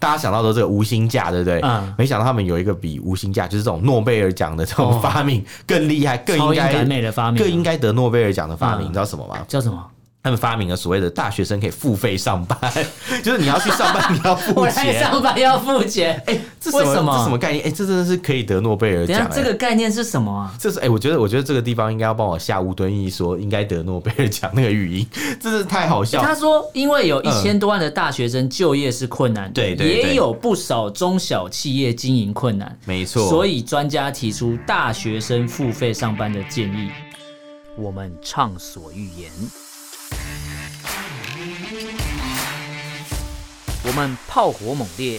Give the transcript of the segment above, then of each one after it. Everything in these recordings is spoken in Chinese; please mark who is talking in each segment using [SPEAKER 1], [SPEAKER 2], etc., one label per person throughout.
[SPEAKER 1] 大家想到的这个无薪假，对不对？
[SPEAKER 2] 嗯。
[SPEAKER 1] 没想到他们有一个比无薪假，就是这种诺贝尔奖的这种发明更厉害，更应该
[SPEAKER 2] 美的发明，
[SPEAKER 1] 更应该得诺贝尔奖的发明，
[SPEAKER 2] 嗯、
[SPEAKER 1] 你知道什么吗？
[SPEAKER 2] 叫什么？
[SPEAKER 1] 他们发明了所谓的大学生可以付费上班，就是你要去上班，你要付钱。
[SPEAKER 2] 上班要付钱，哎、欸，这为什么？
[SPEAKER 1] 这什么概念？哎、欸，这真的是可以得诺贝
[SPEAKER 2] 尔奖。这个概念是什么啊？
[SPEAKER 1] 这是哎、欸，我觉得，我觉得这个地方应该要帮我下乌敦义说应该得诺贝尔奖那个语音，真是太好笑。
[SPEAKER 2] 他说，因为有一千多万的大学生就业是困难，
[SPEAKER 1] 对对，
[SPEAKER 2] 也有不少中小企业经营困难，
[SPEAKER 1] 没错。
[SPEAKER 2] 所以专家提出大学生付费上班的建议，我们畅所欲言。我们炮火猛烈，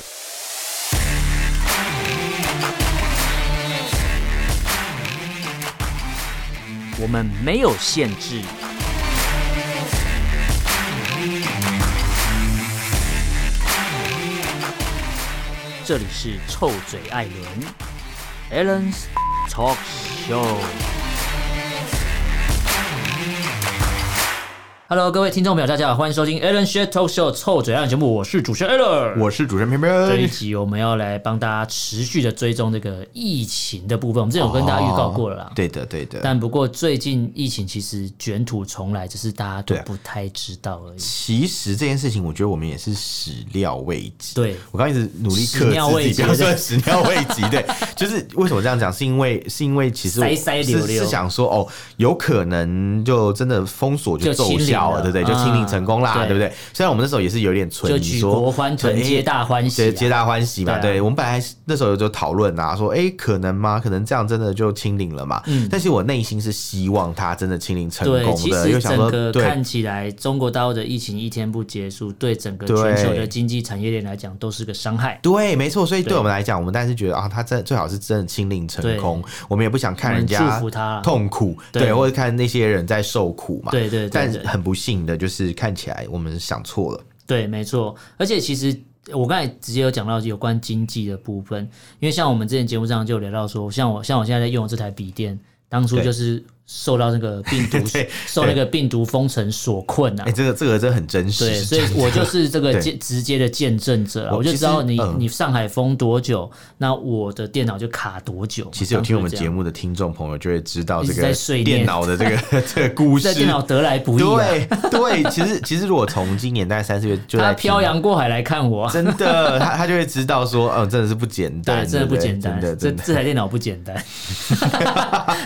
[SPEAKER 2] 我们没有限制。这里是臭嘴艾伦 Allen's Talk Show。Hello，各位听众朋友，大家好，欢迎收听 Alan Share Talk Show 臭嘴艾伦节目，我是主持人 Alan，
[SPEAKER 1] 我是主持人偏偏。
[SPEAKER 2] 这一集我们要来帮大家持续的追踪这个疫情的部分，我们之前有跟大家预告过了啦。
[SPEAKER 1] 哦、对的，对的。
[SPEAKER 2] 但不过最近疫情其实卷土重来，只是大家都不太知道而已。
[SPEAKER 1] 其实这件事情，我觉得我们也是始料未及。
[SPEAKER 2] 对，
[SPEAKER 1] 我刚一直努力克制自己，不要说始料未及。对，就是为什么这样讲？是因为是因为其实
[SPEAKER 2] 塞塞流流
[SPEAKER 1] 是想说哦，有可能就真的封锁就奏效。对不对？就清零成功啦，对不对？虽然我们那时候也是有点存疑，说
[SPEAKER 2] 国欢腾，皆大欢喜，
[SPEAKER 1] 皆大欢喜嘛。对，我们本来那时候就讨论啊，说哎，可能吗？可能这样真的就清零了嘛？嗯。但是我内心是希望他真的清零成功的，因为整个
[SPEAKER 2] 看起来中国大陆的疫情一天不结束，对整个全球的经济产业链来讲都是个伤害。
[SPEAKER 1] 对，没错。所以对我们来讲，我们当然是觉得啊，他真最好是真的清零成功。我们也不想看人家痛苦，对，或者看那些人在受苦嘛。
[SPEAKER 2] 对对。
[SPEAKER 1] 但很不幸的就是看起来我们想错了。
[SPEAKER 2] 对，没错。而且其实我刚才直接有讲到有关经济的部分，因为像我们之前节目上就有聊到说，像我像我现在在用的这台笔电，当初就是。受到那个病毒，受那个病毒封城所困啊！
[SPEAKER 1] 哎、欸，这个这个真的很真实。
[SPEAKER 2] 对，所以我就是这个 直直接的见证者啊！我就知道你、嗯、你上海封多久，那我的电脑就卡多久。
[SPEAKER 1] 其实有听我们节目的听众朋友就会知道这个电脑的这个 这个故事。
[SPEAKER 2] 在电脑得来不易、啊。
[SPEAKER 1] 对对，其实其实如果从今年大概三四月就在
[SPEAKER 2] 漂洋过海来看我，
[SPEAKER 1] 真的，他他就会知道说，嗯，真的是不简单，
[SPEAKER 2] 对，真的不简单，的这这台电脑不简单，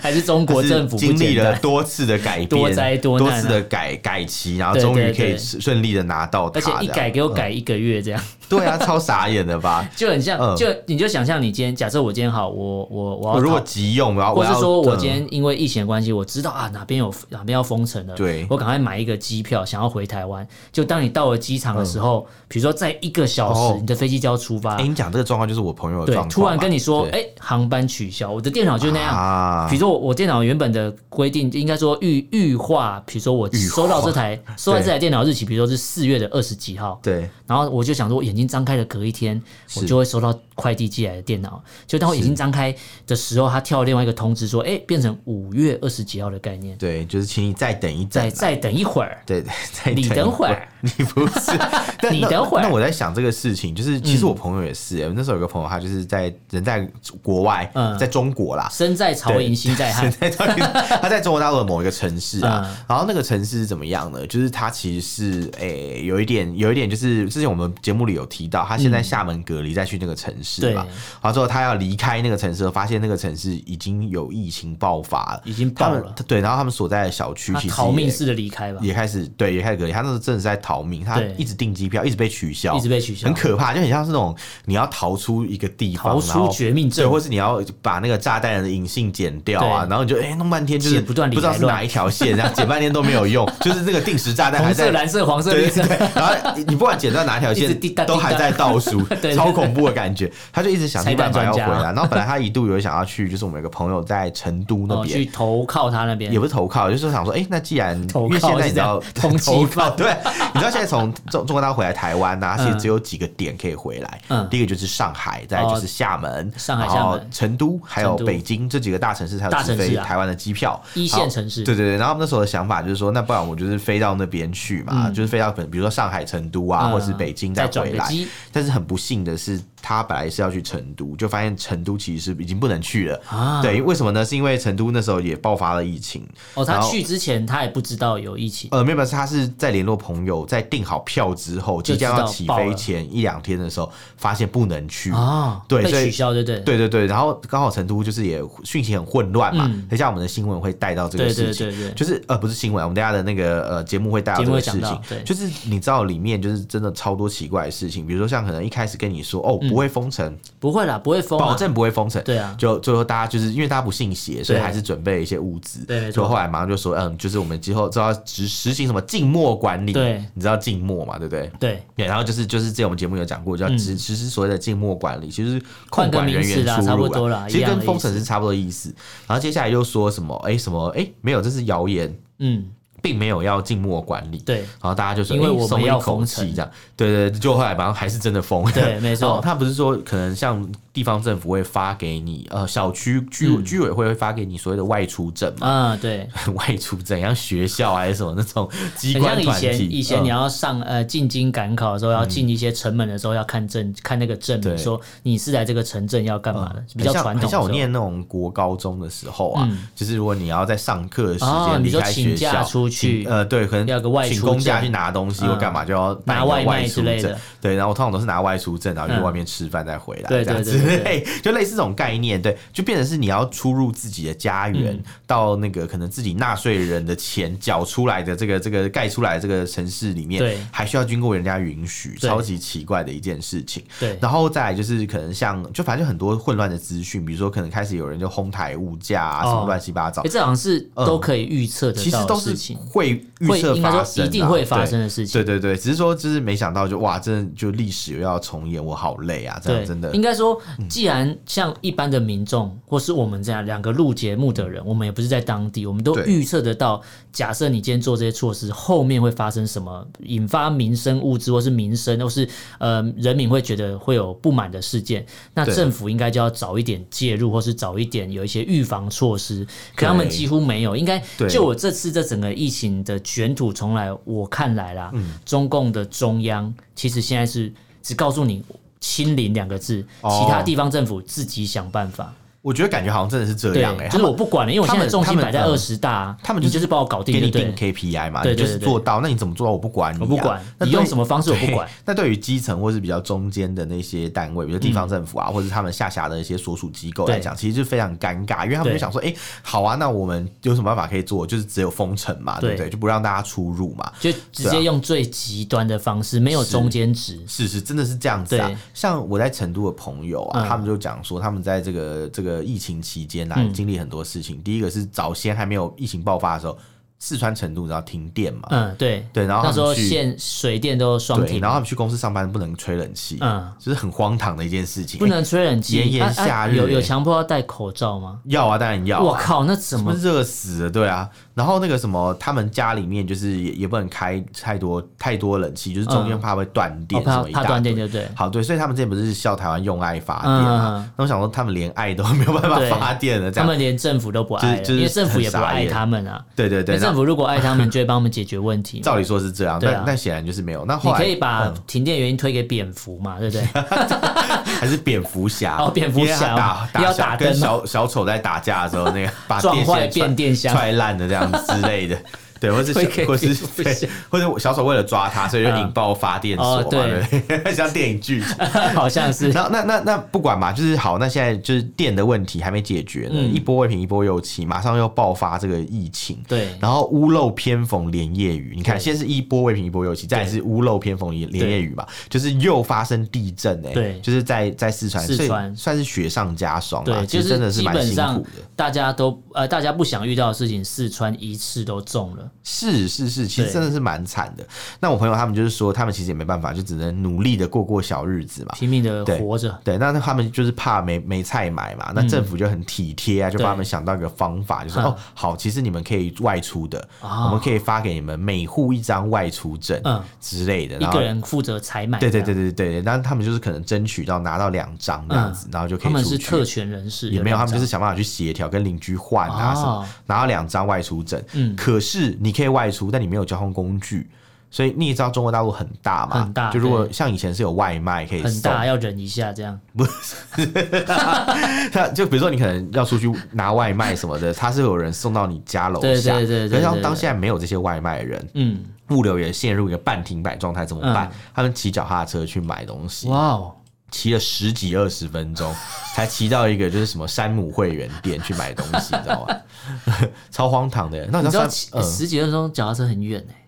[SPEAKER 2] 还是中国政府。
[SPEAKER 1] 经历了多次的改变，
[SPEAKER 2] 多灾多难、啊，
[SPEAKER 1] 多次的改改期，然后终于可以顺利的拿到它，
[SPEAKER 2] 而且一改给我改一个月这样。嗯、
[SPEAKER 1] 对啊，超傻眼的吧？
[SPEAKER 2] 就很像，就你就想象你今天，假设我今天好，我我我要
[SPEAKER 1] 我如果急用，然后
[SPEAKER 2] 或是说我今天因为疫情的关系，我知道啊哪边有哪边要封城了，
[SPEAKER 1] 对，
[SPEAKER 2] 我赶快买一个机票，想要回台湾。就当你到了机场的时候，比、嗯、如说在一个小时，你的飞机就要出发。哎、
[SPEAKER 1] 欸，你讲这个状况就是我朋友的状况，
[SPEAKER 2] 突然跟你说，哎、欸，航班取消，我的电脑就那样。啊、比如说我我电脑原本的规定应该说预预化，比如说我收到这台收到这台电脑日期，比如说是四月的二十几号，
[SPEAKER 1] 对。
[SPEAKER 2] 然后我就想说，我眼睛张开的隔一天，我就会收到快递寄来的电脑。就当我眼睛张开的时候，他跳另外一个通知说，哎，变成五月二十几号的概念。
[SPEAKER 1] 对，就是请你再等一
[SPEAKER 2] 再再等一会儿。
[SPEAKER 1] 对对，再
[SPEAKER 2] 你等会儿，
[SPEAKER 1] 你不是
[SPEAKER 2] 你等会儿。
[SPEAKER 1] 那我在想这个事情，就是其实我朋友也是，那时候有个朋友，他就是在人在国外，在中国啦，
[SPEAKER 2] 身在曹营心在汉，
[SPEAKER 1] 他在中国大陆的某一个城市啊。然后那个城市是怎么样呢？就是他其实是诶有一点有一点就是。之前我们节目里有提到，他现在厦门隔离，再去那个城市嘛。然后之后他要离开那个城市，发现那个城市已经有疫情爆发了，
[SPEAKER 2] 已经爆了。
[SPEAKER 1] 对，然后他们所在的小区其实
[SPEAKER 2] 逃命式的离开吧，
[SPEAKER 1] 也开始对，也开始隔离。他那时候真的是在逃命，他一直订机票，一直被取消，
[SPEAKER 2] 一直被取消，
[SPEAKER 1] 很可怕，就很像是那种你要逃出一个地方，
[SPEAKER 2] 逃出绝命镇，
[SPEAKER 1] 对，或是你要把那个炸弹的引信剪掉啊，然后你就哎弄半天就是不断不知道是哪一条线，然后剪半天都没有用，就是那个定时炸弹还在
[SPEAKER 2] 蓝色、黄色、绿色，
[SPEAKER 1] 然后你不管剪断哪条线。都还在倒数，超恐怖的感觉。他就一直想尽办法要回来。然后本来他一度有想要去，就是我们有个朋友在成都那边。
[SPEAKER 2] 去投靠他那边，
[SPEAKER 1] 也不是投靠，就是想说，哎，那既然因为现在你知道 投靠，对，你知道现在从中中国大陆回来台湾呢，其实只有几个点可以回来。嗯，第一个就是上海，再就是厦门，
[SPEAKER 2] 上海、厦门、
[SPEAKER 1] 成都，还有北京这几个大城市才有直飞台湾的机票，
[SPEAKER 2] 一线城市。
[SPEAKER 1] 对对对。然后那时候的想法就是说，那不然我就是飞到那边去嘛，就是飞到比如说上海、成都啊，或者是北京再回来。来，但是很不幸的是。他本来是要去成都，就发现成都其实是已经不能去了。啊，对，为什么呢？是因为成都那时候也爆发了疫情。
[SPEAKER 2] 哦，他去之前他也不知道有疫情。
[SPEAKER 1] 呃，没有，他是在联络朋友，在订好票之后，即将要起飞前一两天的时候，发现不能去。
[SPEAKER 2] 啊，
[SPEAKER 1] 对，
[SPEAKER 2] 被取消，对对
[SPEAKER 1] 对对对。然后刚好成都就是也讯息很混乱嘛。等一下我们的新闻会带到这个事情，就是呃不是新闻，我们大家的那个呃节目会带到这个事情。对，就是你知道里面就是真的超多奇怪的事情，比如说像可能一开始跟你说哦不会封城。
[SPEAKER 2] 不会啦，不会封，
[SPEAKER 1] 保证不会封城。
[SPEAKER 2] 对啊，
[SPEAKER 1] 就最后大家就是因为大家不信邪，所以还是准备了一些物资。
[SPEAKER 2] 对，
[SPEAKER 1] 所以后来马上就说，嗯，就是我们之后就要实实行什么静默管理。
[SPEAKER 2] 对，
[SPEAKER 1] 你知道静默嘛？对不对？
[SPEAKER 2] 对。
[SPEAKER 1] 然后就是就是之前我们节目有讲过，就要实实施所谓的静默管理，其实控管人员出入，
[SPEAKER 2] 差不多啦，
[SPEAKER 1] 其实跟封城是差不多的意思。然后接下来又说什么？哎，什么？哎，没有，这是谣言。嗯。并没有要静默管理，
[SPEAKER 2] 对，
[SPEAKER 1] 然后大家就是，
[SPEAKER 2] 因为我们要
[SPEAKER 1] 封城，这样，对对，就后来反正还是真的封，
[SPEAKER 2] 对，没错，
[SPEAKER 1] 他不是说可能像地方政府会发给你，呃，小区居居委会会发给你所谓的外出证嘛，
[SPEAKER 2] 啊，对，
[SPEAKER 1] 外出证，像学校还是什么那种机关团体，
[SPEAKER 2] 以前以前你要上呃进京赶考的时候，要进一些城门的时候要看证，看那个证明，说你是在这个城镇要干嘛的，比较传统。
[SPEAKER 1] 像我念那种国高中的时候啊，就是如果你要在上课的时间离开学校出
[SPEAKER 2] 去，
[SPEAKER 1] 呃，对。可能
[SPEAKER 2] 要个外
[SPEAKER 1] 请公假去拿东西或干嘛，就要
[SPEAKER 2] 拿外卖之类的。
[SPEAKER 1] 对，然后我通常都是拿外出证，然后去外面吃饭再回来，这样子。对，就类似这种概念。对，就变成是你要出入自己的家园，到那个可能自己纳税人的钱缴出来的这个这个盖出来这个城市里面，对，还需要经过人家允许，超级奇怪的一件事情。对，然后再来就是可能像，就反正就很多混乱的资讯，比如说可能开始有人就哄抬物价啊，什么乱七八糟。
[SPEAKER 2] 这好像是都可以预测的，其实都是
[SPEAKER 1] 会预。
[SPEAKER 2] 应该说一定会发生的事情，
[SPEAKER 1] 对对对，只是说就是没想到就哇，真的就历史又要重演，我好累啊，这样真的。
[SPEAKER 2] 应该说，既然像一般的民众或是我们这样两个录节目的人，我们也不是在当地，我们都预测得到，假设你今天做这些措施，后面会发生什么，引发民生物资或是民生，或是呃人民会觉得会有不满的事件，那政府应该就要早一点介入，或是早一点有一些预防措施。可他们几乎没有，应该就我这次这整个疫情的卷。土重来，我看来啦，嗯、中共的中央其实现在是只告诉你“清零”两个字，哦、其他地方政府自己想办法。
[SPEAKER 1] 我觉得感觉好像真的是这样哎，
[SPEAKER 2] 就是我不管了，因为我现在重心摆在二十大，
[SPEAKER 1] 他们
[SPEAKER 2] 就是帮我搞定，
[SPEAKER 1] 给你定 KPI 嘛，对，就是做到。那你怎么做到？我不管你，
[SPEAKER 2] 我不管你用什么方式，我不管。
[SPEAKER 1] 那对于基层或是比较中间的那些单位，比如地方政府啊，或者他们下辖的一些所属机构来讲，其实就非常尴尬，因为他们就想说，哎，好啊，那我们有什么办法可以做？就是只有封城嘛，对不对？就不让大家出入嘛，
[SPEAKER 2] 就直接用最极端的方式，没有中间值。
[SPEAKER 1] 是是，真的是这样子啊。像我在成都的朋友啊，他们就讲说，他们在这个这个疫情期间。啊经历很多事情。第一个是早先还没有疫情爆发的时候，四川成都然后停电嘛，
[SPEAKER 2] 嗯，对
[SPEAKER 1] 对，然后
[SPEAKER 2] 那时候线水电都双停，
[SPEAKER 1] 然后他们去公司上班不能吹冷气，嗯，就是很荒唐的一件事情，
[SPEAKER 2] 不能吹冷气，
[SPEAKER 1] 炎炎夏日
[SPEAKER 2] 有有强迫要戴口罩吗？
[SPEAKER 1] 要啊，当然要。
[SPEAKER 2] 我靠，那怎么
[SPEAKER 1] 热死了？对啊。然后那个什么，他们家里面就是也也不能开太多太多冷气，就是中间怕会断电什么一大堆。怕断电就对。好，对，所以他们之前不是笑台湾用爱发电嘛？那我想说，他们连爱都没有办法发电了，
[SPEAKER 2] 他们连政府都不爱，因为政府也不爱他们啊。对对对，政府如果爱他们，就会帮我们解决问题。
[SPEAKER 1] 照理说是这样，但但显然就是没有。那后来
[SPEAKER 2] 你可以把停电原因推给蝙蝠嘛？对不对？
[SPEAKER 1] 还是蝙蝠侠？
[SPEAKER 2] 哦，蝙蝠侠
[SPEAKER 1] 打打小跟小小丑在打架的时候，那个把
[SPEAKER 2] 撞坏变电箱
[SPEAKER 1] 踹烂的这样子之类的。对，或是或是对，或者小丑为了抓他，所以就引爆发电所嘛，对，像电影剧情，
[SPEAKER 2] 好像是。
[SPEAKER 1] 那那那那不管嘛，就是好，那现在就是电的问题还没解决呢，一波未平一波又起，马上又爆发这个疫情，对，然后屋漏偏逢连夜雨，你看，先是一波未平一波又起，再是屋漏偏逢连连夜雨嘛，就是又发生地震哎，对，就是在在四川，四川。算是雪上加霜嘛，其实真的是蛮辛苦的，
[SPEAKER 2] 大家都呃大家不想遇到的事情，四川一次都中了。
[SPEAKER 1] 是是是，其实真的是蛮惨的。那我朋友他们就是说，他们其实也没办法，就只能努力的过过小日子嘛，
[SPEAKER 2] 拼命的活着。
[SPEAKER 1] 对，那他们就是怕没没菜买嘛。那政府就很体贴啊，就帮他们想到一个方法，就说哦，好，其实你们可以外出的，我们可以发给你们每户一张外出证，之类的，
[SPEAKER 2] 一个人负责采买。
[SPEAKER 1] 对对对对对，但是他们就是可能争取到拿到两张这样子，然后就可以出去。他们是
[SPEAKER 2] 特权人士，
[SPEAKER 1] 也没有，他们就是想办法去协调，跟邻居换啊什么，拿到两张外出证。嗯，可是你可以外出，但你没有交通工具，所以你也知道中国大陆很大嘛，
[SPEAKER 2] 很大。
[SPEAKER 1] 就如果像以前是有外卖可以送，
[SPEAKER 2] 很大要忍一下这样。
[SPEAKER 1] 不是，他就比如说你可能要出去拿外卖什么的，他是有人送到你家楼下。对对对。可是像当现在没有这些外卖的人，嗯，物流也陷入一个半停摆状态，怎么办？他们骑脚踏车去买东西。哇哦。骑了十几二十分钟，才骑到一个就是什么山姆会员店去买东西，你知道吗？超荒唐的。那你知道骑
[SPEAKER 2] 十几二十分钟脚踏车很远哎。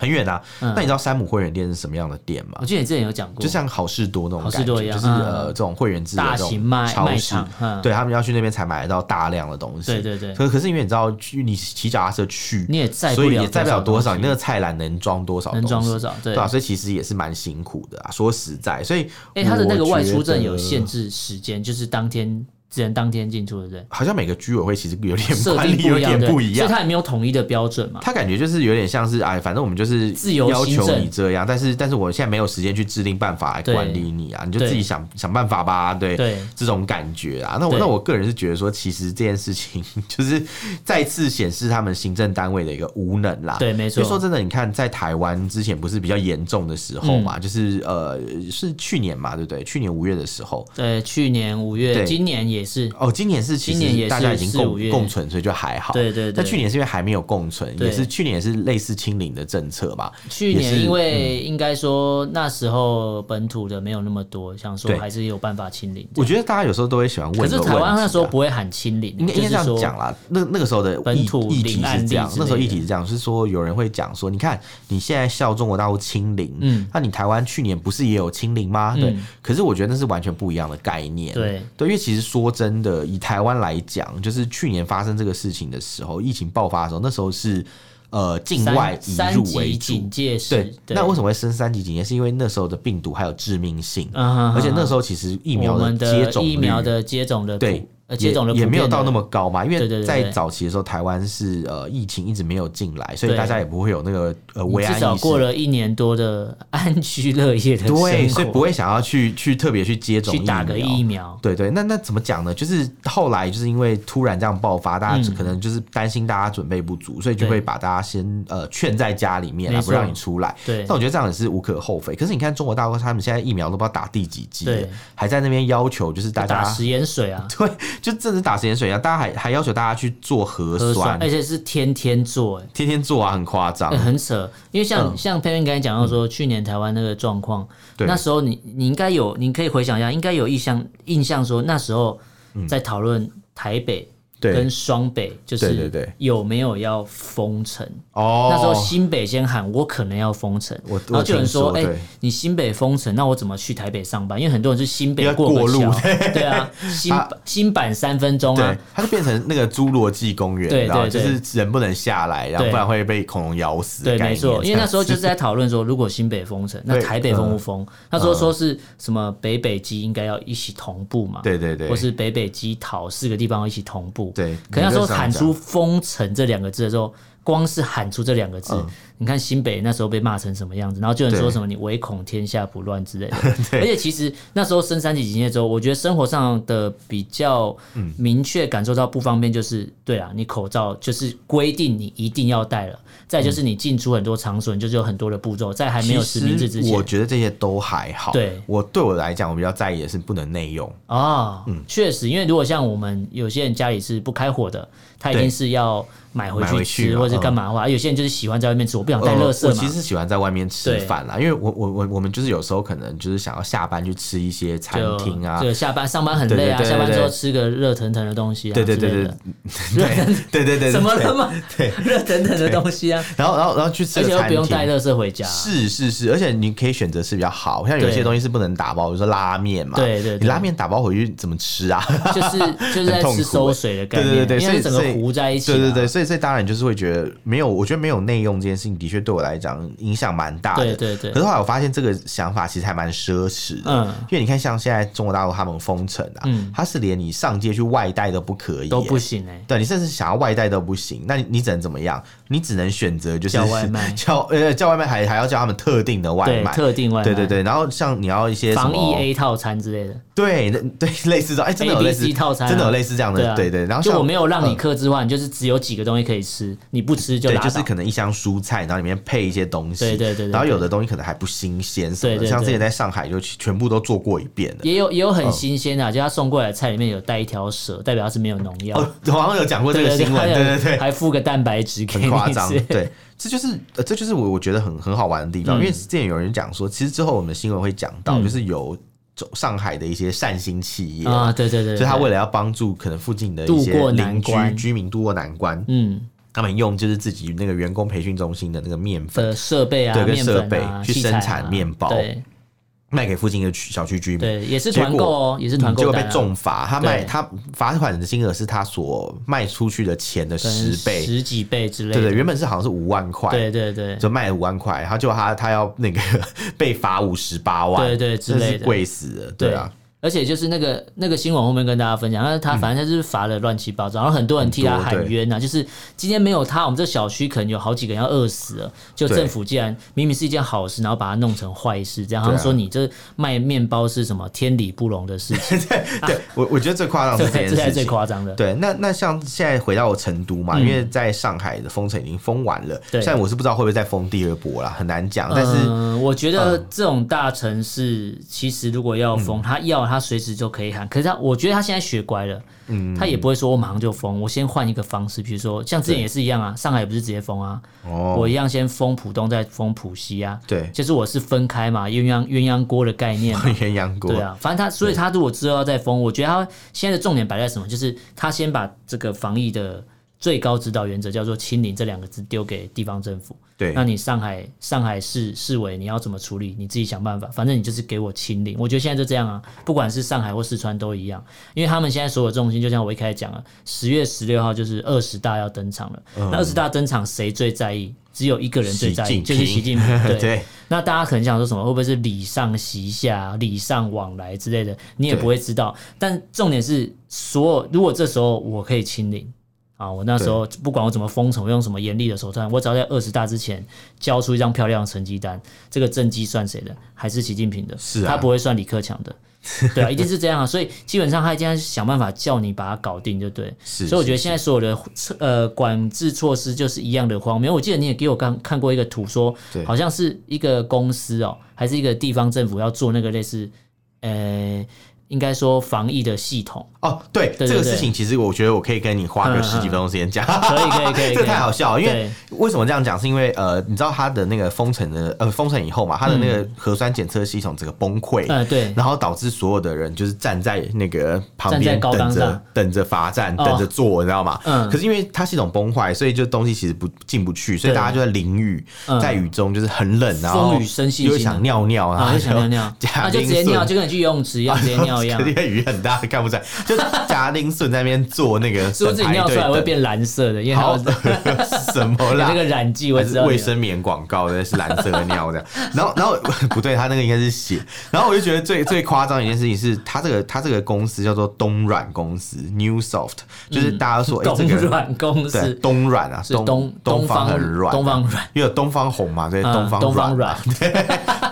[SPEAKER 1] 很远啊，那你知道山姆会员店是什么样的店吗？
[SPEAKER 2] 我记得你之前有讲过，
[SPEAKER 1] 就像好事多那种感觉，就是呃这种会员制的这种超市，对他们要去那边才买得到大量的东西。
[SPEAKER 2] 对对对。
[SPEAKER 1] 可可是因为你知道，你骑脚踏车去，
[SPEAKER 2] 你也载
[SPEAKER 1] 所以也载不了多少，你那个菜篮能装多少？
[SPEAKER 2] 能装多少？对
[SPEAKER 1] 啊，所以其实也是蛮辛苦的啊。说实在，所以
[SPEAKER 2] 哎，他的那个外出证有限制时间，就是当天。只能当天进出，对不对？
[SPEAKER 1] 好像每个居委会其实有点管理有点不一样，
[SPEAKER 2] 所以他也没有统一的标准嘛。
[SPEAKER 1] 他感觉就是有点像是哎，反正我们就是自由要求你这样，但是但是我现在没有时间去制定办法来管理你啊，你就自己想想办法吧。对，这种感觉啊。那我那我个人是觉得说，其实这件事情 就是再次显示他们行政单位的一个无能啦。
[SPEAKER 2] 对，没错。
[SPEAKER 1] 所以说真的，你看在台湾之前不是比较严重的时候嘛，就是呃是去年嘛，对不对？去年五月的时候。
[SPEAKER 2] 对，去年五月，今年也是。
[SPEAKER 1] 哦，今年。是今年也是大家已经共共存，所以就还好。
[SPEAKER 2] 对对对。
[SPEAKER 1] 但去年是因为还没有共存，也是去年也是类似清零的政策嘛。
[SPEAKER 2] 去年因为应该说那时候本土的没有那么多，想说还是有办法清零。
[SPEAKER 1] 我觉得大家有时候都会喜欢问，可
[SPEAKER 2] 是台湾那时候不会喊清零，
[SPEAKER 1] 应该应该这样讲啦。那那个时候的本土议题是这样，那时候议题是这样，是说有人会讲说，你看你现在笑中国大陆清零，嗯，那你台湾去年不是也有清零吗？对。可是我觉得那是完全不一样的概念。
[SPEAKER 2] 对
[SPEAKER 1] 对，因为其实说真的，以台湾来讲，就是去年发生这个事情的时候，疫情爆发的时候，那时候是呃境外移入为主，对，对，那为什么会升三级警戒？是因为那时候的病毒还有致命性，嗯、而且那时候其实疫苗的接种
[SPEAKER 2] 疫苗的接种的对。接种
[SPEAKER 1] 也没有到那么高嘛，因为在早期的时候，台湾是呃疫情一直没有进来，所以大家也不会有那个呃危安意识。至少
[SPEAKER 2] 过了一年多的 安居乐业的，
[SPEAKER 1] 对，所以不会想要去去特别去接种
[SPEAKER 2] 去打个疫苗。
[SPEAKER 1] 对对，那那怎么讲呢？就是后来就是因为突然这样爆发，大家可能就是担心大家准备不足，所以就会把大家先呃劝在家里面，不让你出来。对，那我觉得这样也是无可厚非。可是你看中国大陆，他们现在疫苗都不知道打第几剂，还在那边要求就是大家
[SPEAKER 2] 打食盐水啊，
[SPEAKER 1] 对，就真的打食盐水。一样！大家还还要求大家去做核酸，
[SPEAKER 2] 核酸而且是天天做，
[SPEAKER 1] 天天做啊，很夸张，
[SPEAKER 2] 很扯。因为像、嗯、像佩佩刚才讲到说，去年台湾那个状况，那时候你你应该有，你可以回想一下，应该有印象印象说那时候在讨论台北。跟双北就是有没有要封城？哦，那时候新北先喊我可能要封城，然后就有人说：“哎，你新北封城，那我怎么去台北上班？因为很多人是新北过路，对啊，新新版三分钟啊，
[SPEAKER 1] 它就变成那个侏罗纪公园，对对，就是人不能下来，然后不然会被恐龙咬死。
[SPEAKER 2] 对，没错，因为那时候就是在讨论说，如果新北封城，那台北封不封？那时候说是什么北北基应该要一起同步嘛？对对对，或是北北基桃四个地方要一起同步。
[SPEAKER 1] 对，
[SPEAKER 2] 可那时候喊出“封城”这两个字的时候，光是喊出这两个字，嗯、你看新北那时候被骂成什么样子，然后就有人说什么“你唯恐天下不乱”之类的。而且其实那时候升三级警戒之后，我觉得生活上的比较明确感受到不方便，就是、嗯、对啊，你口罩就是规定你一定要戴了。再就是你进出很多场所，你就是有很多的步骤，在还没有实名制之前，
[SPEAKER 1] 我觉得这些都还好。对，我对我来讲，我比较在意的是不能内用
[SPEAKER 2] 啊。嗯，确实，因为如果像我们有些人家里是不开火的，他一定是要。买回去吃或者干嘛的话，有些人就是喜欢在外面吃，我不想带垃圾嘛。
[SPEAKER 1] 我其实喜欢在外面吃饭啦，因为我我我我们就是有时候可能就是想要下班去吃一些餐厅啊，
[SPEAKER 2] 对，下班上班很累啊，下班之后吃个热腾腾的东西啊，
[SPEAKER 1] 对对对对，热腾对对对，
[SPEAKER 2] 怎么了嘛？对，热腾腾的东西啊，
[SPEAKER 1] 然后然后然后去吃，
[SPEAKER 2] 而且又不用带垃圾回家，
[SPEAKER 1] 是是是，而且你可以选择吃比较好，像有些东西是不能打包，比如说拉面嘛，对对，你拉面打包回去怎么吃啊？
[SPEAKER 2] 就是就是在吃馊水的概念，对对对，因为整个糊在一起，
[SPEAKER 1] 对对对，所以所以当然就是会。觉得没有，我觉得没有内用这件事情的确对我来讲影响蛮大的。对对对。可是后来我发现这个想法其实还蛮奢侈的。嗯。因为你看，像现在中国大陆他们封城啊，嗯，他是连你上街去外带都不可以，
[SPEAKER 2] 都不行哎。
[SPEAKER 1] 对，你甚至想要外带都不行，那你你只能怎么样？你只能选择就是
[SPEAKER 2] 叫外卖，
[SPEAKER 1] 叫呃叫外卖还还要叫他们特定的外卖，
[SPEAKER 2] 特定外卖。
[SPEAKER 1] 对对对。然后像你要一些
[SPEAKER 2] 防疫 A 套餐之类的。
[SPEAKER 1] 对对，类似这样哎，真的有类似套餐，真的有类似这样的。对对。然后就
[SPEAKER 2] 我没有让你克制化，就是只有几个东西可以吃，你不吃就拉倒。
[SPEAKER 1] 就是可能一箱蔬菜，然后里面配一些东西，
[SPEAKER 2] 对对对，
[SPEAKER 1] 然后有的东西可能还不新鲜，什么的，像之前在上海就全部都做过一遍的。
[SPEAKER 2] 也有也有很新鲜的，就他送过来的菜里面有带一条蛇，代表它是没有农药。
[SPEAKER 1] 我好像有讲过这个新闻，对对对，
[SPEAKER 2] 还附个蛋白质，很夸张。
[SPEAKER 1] 对，这就是这就是我我觉得很很好玩的地方，因为之前有人讲说，其实之后我们的新闻会讲到，就是有。上海的一些善心企业
[SPEAKER 2] 啊，对对对，
[SPEAKER 1] 就他为了要帮助可能附近的一些邻居居民渡过难关，嗯，他们用就是自己那个员工培训中心的那个面粉
[SPEAKER 2] 的设备啊，
[SPEAKER 1] 对，跟设备去生产面包。卖给附近的小区居民，
[SPEAKER 2] 对，也是团购哦，也是团购，
[SPEAKER 1] 结果被重罚。他卖他罚款的金额是他所卖出去的钱的十倍、
[SPEAKER 2] 十几倍之类的。
[SPEAKER 1] 对对，原本是好像是五万块，
[SPEAKER 2] 对对对，
[SPEAKER 1] 就卖了五万块，然后就他他要那个 被罚五十八万，
[SPEAKER 2] 对对之类的，
[SPEAKER 1] 贵死了，对啊。
[SPEAKER 2] 而且就是那个那个新闻后面跟大家分享，但是他反正他就是罚的乱七八糟，然后很多人替他喊冤呐，就是今天没有他，我们这小区可能有好几个人要饿死了。就政府既然明明是一件好事，然后把它弄成坏事，这样他们说你这卖面包是什么天理不容的事情？
[SPEAKER 1] 对，对我我觉得最夸张的是这件事情，
[SPEAKER 2] 这是最夸张的。
[SPEAKER 1] 对，那那像现在回到成都嘛，因为在上海的封城已经封完了，现在我是不知道会不会再封第二波啦，很难讲。但是
[SPEAKER 2] 我觉得这种大城市其实如果要封，他要他随时就可以喊。可是他，我觉得他现在学乖了，嗯，他也不会说我马上就封，我先换一个方式，比如说像之前也是一样啊，上海也不是直接封啊，哦，我一样先封浦东，再封浦西啊，对，就是我是分开嘛，鸳鸯鸳鸯锅的概念，鸳
[SPEAKER 1] 鸯锅，
[SPEAKER 2] 对啊，反正他，所以他如果之后要再封，我觉得他现在的重点摆在什么，就是他先把这个防疫的。最高指导原则叫做“清零”这两个字丢给地方政府。对，那你上海上海市市委你要怎么处理？你自己想办法。反正你就是给我清零。我觉得现在就这样啊，不管是上海或四川都一样，因为他们现在所有重心，就像我一开始讲了，十月十六号就是二十大要登场了。嗯、那二十大登场谁最在意？只有一个人最在意，就是习近平。对，对那大家可能想说什么？会不会是礼上席下、礼尚往来之类的？你也不会知道。但重点是，所有如果这时候我可以清零。啊！我那时候不管我怎么封城，用什么严厉的手段，我只要在二十大之前交出一张漂亮的成绩单，这个政绩算谁的？还是习近平的？是啊，他不会算李克强的，对啊，一定是这样啊。所以基本上他一定要想办法叫你把它搞定，就对。是，所以我觉得现在所有的呃管制措施就是一样的荒谬。我记得你也给我刚看过一个图，说好像是一个公司哦，还是一个地方政府要做那个类似呃。应该说防疫的系统。
[SPEAKER 1] 哦，对，这个事情其实我觉得我可以跟你花个十几分钟时间讲，
[SPEAKER 2] 可以可以 可以，
[SPEAKER 1] 这个太好笑了，因为为什么这样讲？是因为呃，你知道它的那个封城的呃封城以后嘛，它的那个核酸检测系统整个崩溃，嗯对，然后导致所有的人就是站在那个旁边等着等着罚站，等着坐，你知道吗？嗯，可是因为它系统崩坏，所以就东西其实不进不去，所以大家就在淋雨，在雨中就是很冷，然后又想尿尿，然后
[SPEAKER 2] 想尿尿，那就直接尿，就跟你去游泳池一样，直接尿。
[SPEAKER 1] 因为雨很大，看不出来。就贾玲顺在那边做那个，
[SPEAKER 2] 说自己尿出来会变蓝色的，因为它
[SPEAKER 1] 什么啦？
[SPEAKER 2] 那个染剂，我知道。
[SPEAKER 1] 卫生棉广告的是蓝色的尿的。然后，然后 不对，他那个应该是血。然后我就觉得最最夸张的一件事情是，他这个他这个公司叫做东软公司 （Newsoft），就是大家说哎，这个
[SPEAKER 2] 软公司，
[SPEAKER 1] 东软啊，是东东方很软，
[SPEAKER 2] 东方软，
[SPEAKER 1] 因为有东方红嘛，对，东方东方软，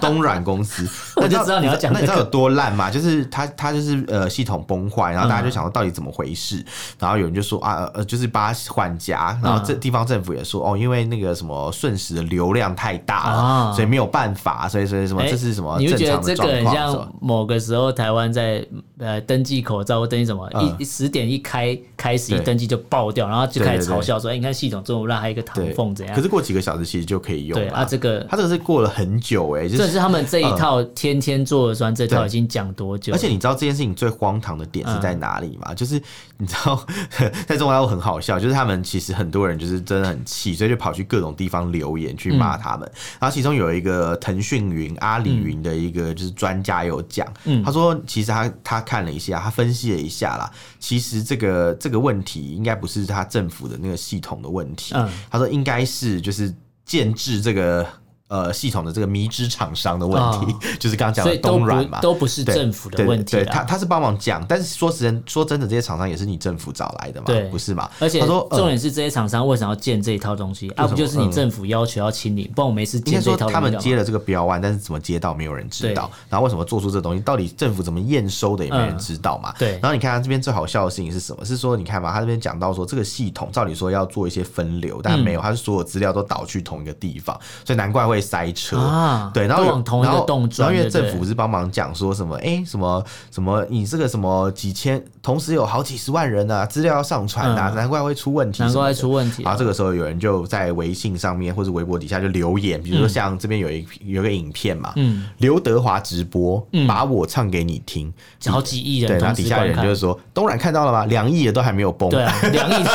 [SPEAKER 1] 东软公司。
[SPEAKER 2] 我就知道你要讲，
[SPEAKER 1] 那你知道有多烂吗？就是他他就是呃系统崩坏，然后大家就想说到底怎么回事，然后有人就说啊呃就是把它换家，然后这地方政府也说哦，因为那个什么瞬时的流量太大了，所以没有办法，所以所以什么这是什么正常的状况？你会觉得这个很像
[SPEAKER 2] 某个时候台湾在呃登记口罩或登记什么一十点一开开始一登记就爆掉，然后就开始嘲笑说哎你看系统这么烂，还有一个弹缝怎样？
[SPEAKER 1] 可是过几个小时其实就可以用了。
[SPEAKER 2] 对啊，这个
[SPEAKER 1] 他这个是过了很久哎，这
[SPEAKER 2] 是他们这一套天天做核酸这套已经讲多久？
[SPEAKER 1] 而且你知道这件事情最荒唐的点是在哪里吗？就是你知道 在中国大陆很好笑，就是他们其实很多人就是真的很气，所以就跑去各种地方留言去骂他们。然后其中有一个腾讯云阿里云的一个就是专家有讲，他说其实他他看了一下，他分析了一下啦，其实这个这个问题应该不是他政府的那个系统的问题。他说应该是就是建制这个。呃，系统的这个迷之厂商的问题，哦、就是刚刚讲的东软嘛，
[SPEAKER 2] 都不是政府的问题对。对，他
[SPEAKER 1] 他是帮忙讲，但是说实在说真的，这些厂商也是你政府找来的嘛，对，不是嘛？
[SPEAKER 2] 而且他说重点是这些厂商为什么要建这一套东西？啊，不就是你政府要求要清零，嗯、不然我没事建这一套东西。
[SPEAKER 1] 他们接了这个标案，但是怎么接到没有人知道。然后为什么做出这东西？到底政府怎么验收的也没人知道嘛？嗯、对。然后你看他这边最好笑的事情是什么？是说你看嘛，他这边讲到说这个系统照理说要做一些分流，但没有，他是所有资料都导去同一个地方，所以难怪会塞车。啊
[SPEAKER 2] 啊，
[SPEAKER 1] 对，然后
[SPEAKER 2] 往同一个动
[SPEAKER 1] 作，然后因为政府是帮忙讲说什么，哎、欸，什么什么，你这个什么几千，同时有好几十万人啊，资料要上传啊、嗯，难怪会出问题，
[SPEAKER 2] 难怪会出问题。
[SPEAKER 1] 然后这个时候有人就在微信上面或者微博底下就留言，比如说像这边有一有一个影片嘛，嗯，刘德华直播，把我唱给你听，
[SPEAKER 2] 嗯、好几亿人，
[SPEAKER 1] 对，然后底下人就是说，东软看到了吗？两亿的都还没有崩，
[SPEAKER 2] 对啊，两亿。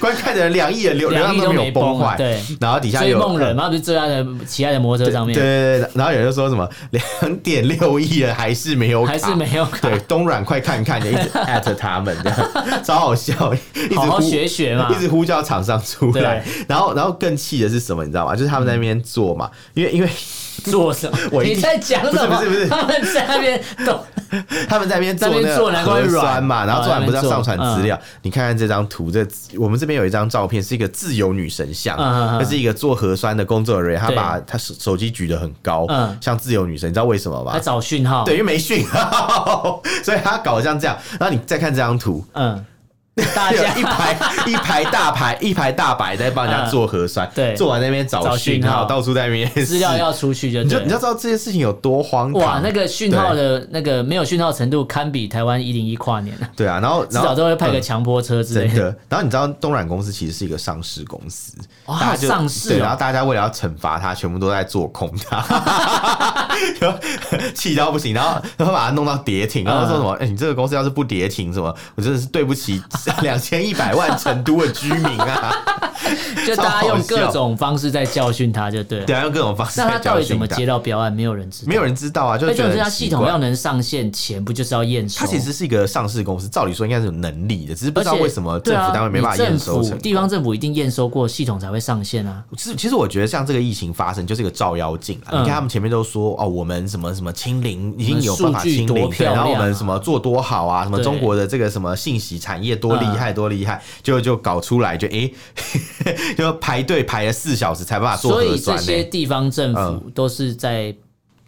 [SPEAKER 1] 观看的人两亿的流量都没有崩坏，对。然后底下有
[SPEAKER 2] 梦人嘛，就坐在骑在的摩托车上面，
[SPEAKER 1] 对对对。然后有人说什么两点六亿了还是没有，
[SPEAKER 2] 还是没有。
[SPEAKER 1] 对，东软快看看，就一直 艾特他们，这样超好笑，一直
[SPEAKER 2] 学学嘛，
[SPEAKER 1] 一直呼叫厂商出来。然后，然后更气的是什么？你知道吗？就是他们在那边做嘛，因为因为。
[SPEAKER 2] 做什么？你在讲什么？
[SPEAKER 1] 不是不是，
[SPEAKER 2] 他们在那边动，
[SPEAKER 1] 他们在那边做那个核酸嘛，然后做完不是要上传资料？你看看这张图，这我们这边有一张照片，是一个自由女神像，那是一个做核酸的工作人员，他把他手手机举得很高，像自由女神，你知道为什么吗？
[SPEAKER 2] 他找讯号，
[SPEAKER 1] 对，因为没讯号，所以他搞得像这样。然后你再看这张图，嗯。
[SPEAKER 2] 大家
[SPEAKER 1] 一排一排大排一排大摆在帮人家做核酸，对，做完那边找讯号，到处在那边资
[SPEAKER 2] 料要出去就，你就
[SPEAKER 1] 你要知道这件事情有多荒唐。
[SPEAKER 2] 哇，那个讯号的那个没有讯号程度，堪比台湾一零一跨年。
[SPEAKER 1] 对啊，然后
[SPEAKER 2] 至少都会派个强迫车之类的。
[SPEAKER 1] 然后你知道东软公司其实是一个上市公司，
[SPEAKER 2] 哇，上市，
[SPEAKER 1] 对，然后大家为了要惩罚他，全部都在做空他，气到不行，然后然后把它弄到跌停，然后说什么？哎，你这个公司要是不跌停，什么？我真的是对不起。两千一百万成都的居民啊，
[SPEAKER 2] 就大家用各种方式在教训他，就对了。
[SPEAKER 1] 对啊，用各种方式。
[SPEAKER 2] 那他到底怎么接到标案？没有人知道，
[SPEAKER 1] 没有人知道啊。就觉得
[SPEAKER 2] 他系统要能上线前，不就是要验收？
[SPEAKER 1] 他其实是一个上市公司，照理说应该是有能力的，只是不知道为什么政府单位没办法验收成。
[SPEAKER 2] 地方政府一定验收过系统才会上线啊。
[SPEAKER 1] 其实，其实我觉得像这个疫情发生，就是一个照妖镜啊。你看他们前面都说哦，我们什么什么清零已经有办法清零，然后我们什么做多好啊，什么中国的这个什么信息产业多厉害多厉害。就就搞出来就哎、欸，就排队排了四小时才办法做核酸。
[SPEAKER 2] 所以这些地方政府都是在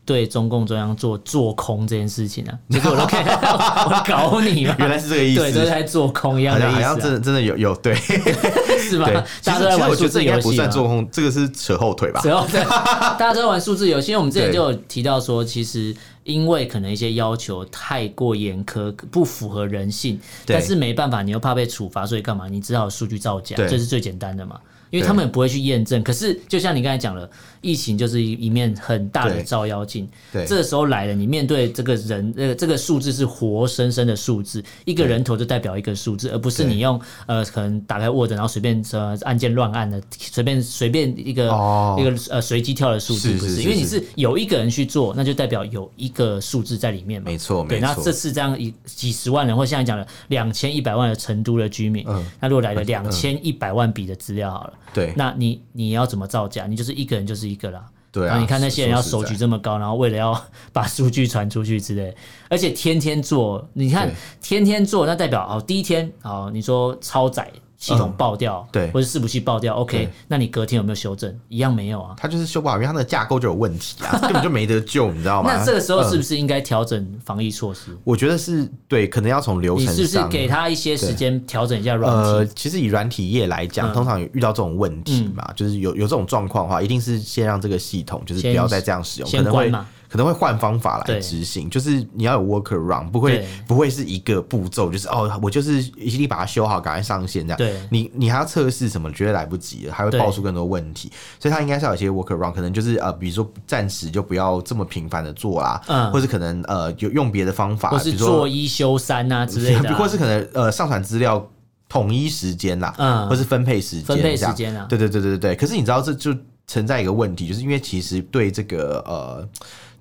[SPEAKER 2] 对中共中央做做空这件事情啊。结果我都可以 我搞你嘛？
[SPEAKER 1] 原来是这个意思，
[SPEAKER 2] 对，都是在做空一样的意思、啊。
[SPEAKER 1] 好像真的真的有有对，
[SPEAKER 2] 是吧？
[SPEAKER 1] 大家都在玩数字游戏不算做空，这个是扯后腿吧？扯后腿。
[SPEAKER 2] 大家都在玩数字游戏，因为我们之前就有提到说，其实。因为可能一些要求太过严苛，不符合人性，但是没办法，你又怕被处罚，所以干嘛？你只好数据造假，这是最简单的嘛。因为他们也不会去验证，可是就像你刚才讲了，疫情就是一一面很大的照妖镜。对，这个时候来了，你面对这个人，这个这个数字是活生生的数字，一个人头就代表一个数字，而不是你用呃可能打开 Word 然后随便呃按键乱按的，随便随便一个、哦、一个呃随机跳的数字，不是，因为你是有一个人去做，那就代表有一个数字在里面嘛。
[SPEAKER 1] 没错，
[SPEAKER 2] 对。那这次这样一几十万人，或像你讲的两千一百万的成都的居民，嗯、那如果来了两千一百万笔的资料好了。
[SPEAKER 1] 对，
[SPEAKER 2] 那你你要怎么造假？你就是一个人就是一个啦。
[SPEAKER 1] 对
[SPEAKER 2] 啊，你看那些人要手举这么高，然后为了要把数据传出去之类，而且天天做，你看天天做，那代表哦，第一天哦，你说超载。系统爆掉，嗯、对，或者伺服器爆掉，OK，那你隔天有没有修正？一样没有啊。
[SPEAKER 1] 它就是修不好，因为它的架构就有问题啊，根本就没得救，你知道吗？
[SPEAKER 2] 那这个时候是不是应该调整防疫措施？
[SPEAKER 1] 我觉得是对，可能要从流程上，
[SPEAKER 2] 你是不是给他一些时间调整一下软体？
[SPEAKER 1] 呃，其实以软体业来讲，通常有遇到这种问题嘛，嗯、就是有有这种状况的话，一定是先让这个系统就是不要再这样使用，可能会。可能会换方法来执行，就是你要有 workaround，不会不会是一个步骤，就是哦，我就是一定把它修好，赶快上线这样。对，你你还要测试什么，绝对来不及了，还会爆出更多问题。所以它应该是有一些 workaround，可能就是呃，比如说暂时就不要这么频繁的做啦，嗯，或是可能呃有用别的方法，
[SPEAKER 2] 或是做一休三啊 之类的，
[SPEAKER 1] 或是可能呃上传资料统一时间啦，嗯，或是分配时间，
[SPEAKER 2] 分配时间啊，
[SPEAKER 1] 对对对对对对。可是你知道这就存在一个问题，就是因为其实对这个呃。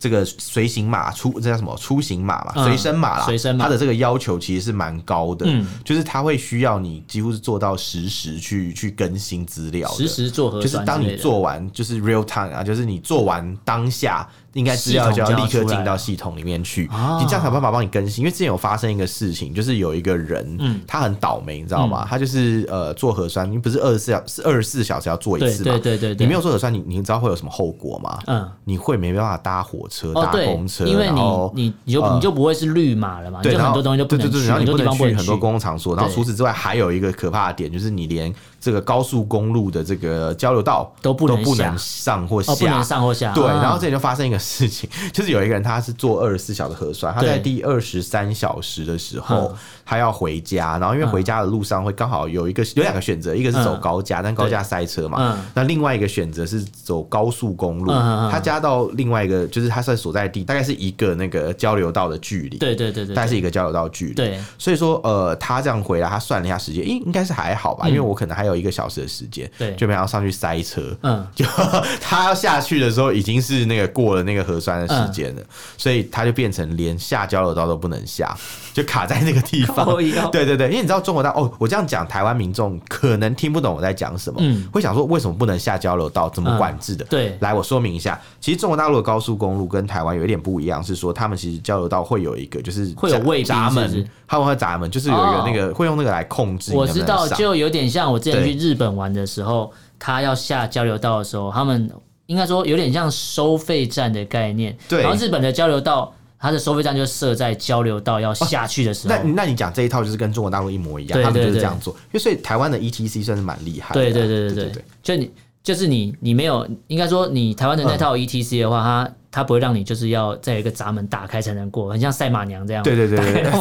[SPEAKER 1] 这个随行码出这叫什么？出行码嘛，随身码啦，
[SPEAKER 2] 随身码，
[SPEAKER 1] 它的这个要求其实是蛮高的，嗯，就是它会需要你几乎是做到实时去去更新资料，
[SPEAKER 2] 实时做核
[SPEAKER 1] 酸，就是当你做完就是 real time 啊，就是你做完当下。应该资料就要立刻进到系统里面去，你这样才有办法帮你更新。因为之前有发生一个事情，就是有一个人，嗯，他很倒霉，你知道吗？他就是呃做核酸，你不是二十四小是二十四小时要做一次吗？
[SPEAKER 2] 对对对，
[SPEAKER 1] 你没有做核酸，你你知道会有什么后果吗？嗯，你会没办法搭火车、搭公车，
[SPEAKER 2] 因为你你你就你就不会是绿码了嘛，对，很多东西就不能去，
[SPEAKER 1] 然后你不能去很多公共场所。然后除此之外，还有一个可怕的点，就是你连这个高速公路的这个交流道都不能上或下，
[SPEAKER 2] 不能上或下。
[SPEAKER 1] 对，然后这里就发生一个事情，就。是有一个人，他是做二十四小时核酸，他在第二十三小时的时候，他要回家，然后因为回家的路上会刚好有一个有两个选择，一个是走高架，但高架塞车嘛，那另外一个选择是走高速公路，他加到另外一个就是他在所在地，大概是一个那个交流道的距离，
[SPEAKER 2] 对对对对，
[SPEAKER 1] 大概是一个交流道距离，
[SPEAKER 2] 对，
[SPEAKER 1] 所以说呃，他这样回来，他算了一下时间，应应该是还好吧，因为我可能还有一个小时的时间，对，就没要上去塞车，嗯，就他要下去的时候已经是那个过了那个核酸的时间了，所以。所以他就变成连下交流道都不能下，就卡在那个地方。对对对，因为你知道中国大哦，我这样讲，台湾民众可能听不懂我在讲什么，嗯，会想说为什么不能下交流道？怎么管制的？对，来我说明一下，其实中国大陆的高速公路跟台湾有一点不一样，是说他们其实交流道会有一个，就是
[SPEAKER 2] 会有位闸门，
[SPEAKER 1] 他们会闸门，就是有一个那个会用那个来控制。
[SPEAKER 2] 我知道，就有点像我之前去日本玩的时候，他要下交流道的时候，他们。应该说有点像收费站的概念，对。然后日本的交流道，它的收费站就设在交流道要下去的时候。
[SPEAKER 1] 那那你讲这一套就是跟中国大陆一模一样，他们就是这样做。因为所以台湾的 ETC 算是蛮厉害的。
[SPEAKER 2] 对对对对对，就你就是你你没有，应该说你台湾的那套 ETC 的话，它它不会让你就是要再有一个闸门打开才能过，很像赛马娘这样。
[SPEAKER 1] 对对对对。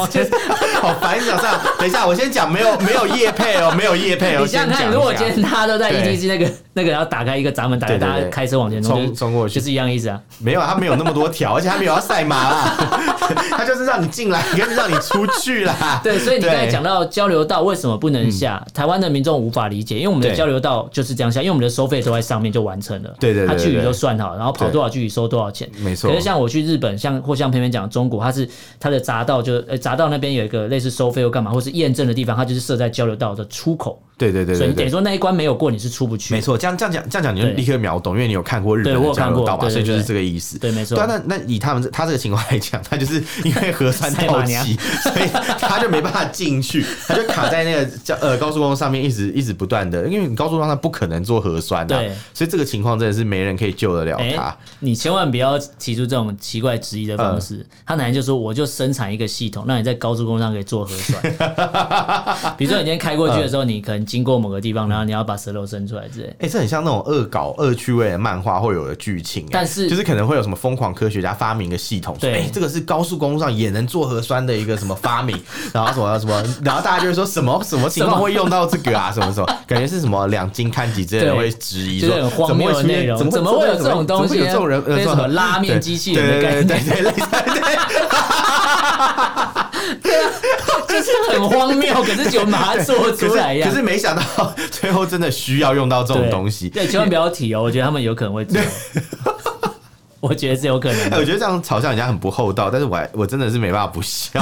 [SPEAKER 1] 好烦！你讲这样，等一下我先讲，没有没有叶配哦，没有叶配哦。
[SPEAKER 2] 你想想看，如果今天大家都在 ETC 那个。那个然后打开一个闸门，打开大家开车往前冲冲过去，就是一样意思啊。
[SPEAKER 1] 没有，他没有那么多条，而且他没有要赛马啦，他就是让你进来，跟让你出去啦。
[SPEAKER 2] 对，所以你刚才讲到交流道为什么不能下，台湾的民众无法理解，因为我们的交流道就是这样下，因为我们的收费都在上面就完成了。
[SPEAKER 1] 对对，
[SPEAKER 2] 它距离都算好，然后跑多少距离收多少钱。
[SPEAKER 1] 没错。
[SPEAKER 2] 可是像我去日本，像或像偏偏讲中国，它是它的匝道就呃匝道那边有一个类似收费又干嘛，或是验证的地方，它就是设在交流道的出口。
[SPEAKER 1] 对对对，
[SPEAKER 2] 所以你等于说那一关没有过，你是出不去。
[SPEAKER 1] 没错，这样这样讲，这样讲你就立刻秒懂，因为你有看过日本的交流道嘛，所以就是这个意思。
[SPEAKER 2] 对，没错。
[SPEAKER 1] 对，那那以他们他这个情况来讲，他就是因为核酸到期，所以他就没办法进去，他就卡在那个叫呃高速公路上面，一直一直不断的，因为你高速公路上不可能做核酸的，所以这个情况真的是没人可以救得了他。
[SPEAKER 2] 你千万不要提出这种奇怪质疑的方式。他奶奶就说，我就生产一个系统，让你在高速公路上可以做核酸。比如说你今天开过去的时候，你可能经过某个地方。然后你要把舌头伸出来之类，
[SPEAKER 1] 哎，这很像那种恶搞、恶趣味的漫画会有的剧情。但是，就是可能会有什么疯狂科学家发明个系统，说，哎，这个是高速公路上也能做核酸的一个什么发明，然后什么什么，然后大家就会说什么什么情况会用到这个啊，什么什么，感觉是什么两金看几之类的会质疑说，
[SPEAKER 2] 很荒谬的内容，怎么会有这种东西？有这种人，什么拉面机器人的概念？对对对对。很荒谬，可是就把它做出来呀。
[SPEAKER 1] 可是没想到最后真的需要用到这种东西。
[SPEAKER 2] 对，千万不要提哦，我觉得他们有可能会做。我觉得是有可能的。
[SPEAKER 1] 我觉得这样嘲笑人家很不厚道，但是我还我真的是没办法不笑，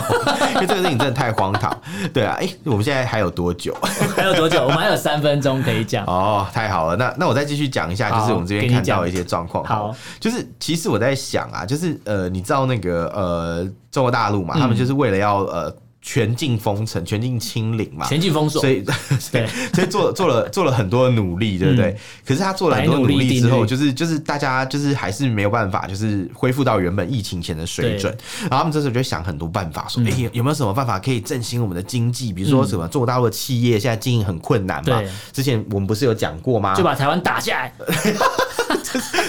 [SPEAKER 1] 因为这个事情真的太荒唐。对啊，哎，我们现在还有多久？
[SPEAKER 2] 还有多久？我们还有三分钟可以讲。
[SPEAKER 1] 哦，太好了，那那我再继续讲一下，就是我们这边看到的一些状况。好，就是其实我在想啊，就是呃，你知道那个呃，中国大陆嘛，他们就是为了要呃。全境封城，全境清零嘛，
[SPEAKER 2] 全境封锁，
[SPEAKER 1] 所以 对，所以做做了做了很多的努力，对不对？可是他做了很多努力之后，就是就是大家就是还是没有办法，就是恢复到原本疫情前的水准。然后他们这时候就想很多办法，说：哎，有没有什么办法可以振兴我们的经济？比如说什么中国大陆的企业现在经营很困难嘛？之前我们不是有讲过吗？
[SPEAKER 2] 就把台湾打下来。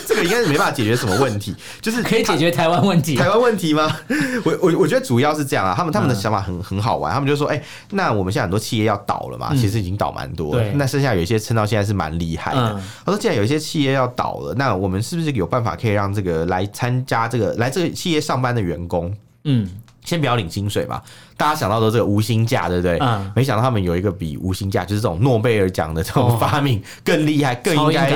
[SPEAKER 1] 这个应该是没办法解决什么问题，就是
[SPEAKER 2] 可以解决台湾问题。
[SPEAKER 1] 台湾问题吗？我我我觉得主要是这样啊，他们他们的想法很很好玩，他们就说，哎，那我们现在很多企业要倒了嘛，其实已经倒蛮多了，那剩下有一些撑到现在是蛮厉害的。他说，既然有一些企业要倒了，那我们是不是有办法可以让这个来参加这个来这个企业上班的员工，嗯。先不要领薪水嘛，大家想到的这个无薪假，对不对？嗯。没想到他们有一个比无薪假，就是这种诺贝尔奖的这种发明更厉害，更应该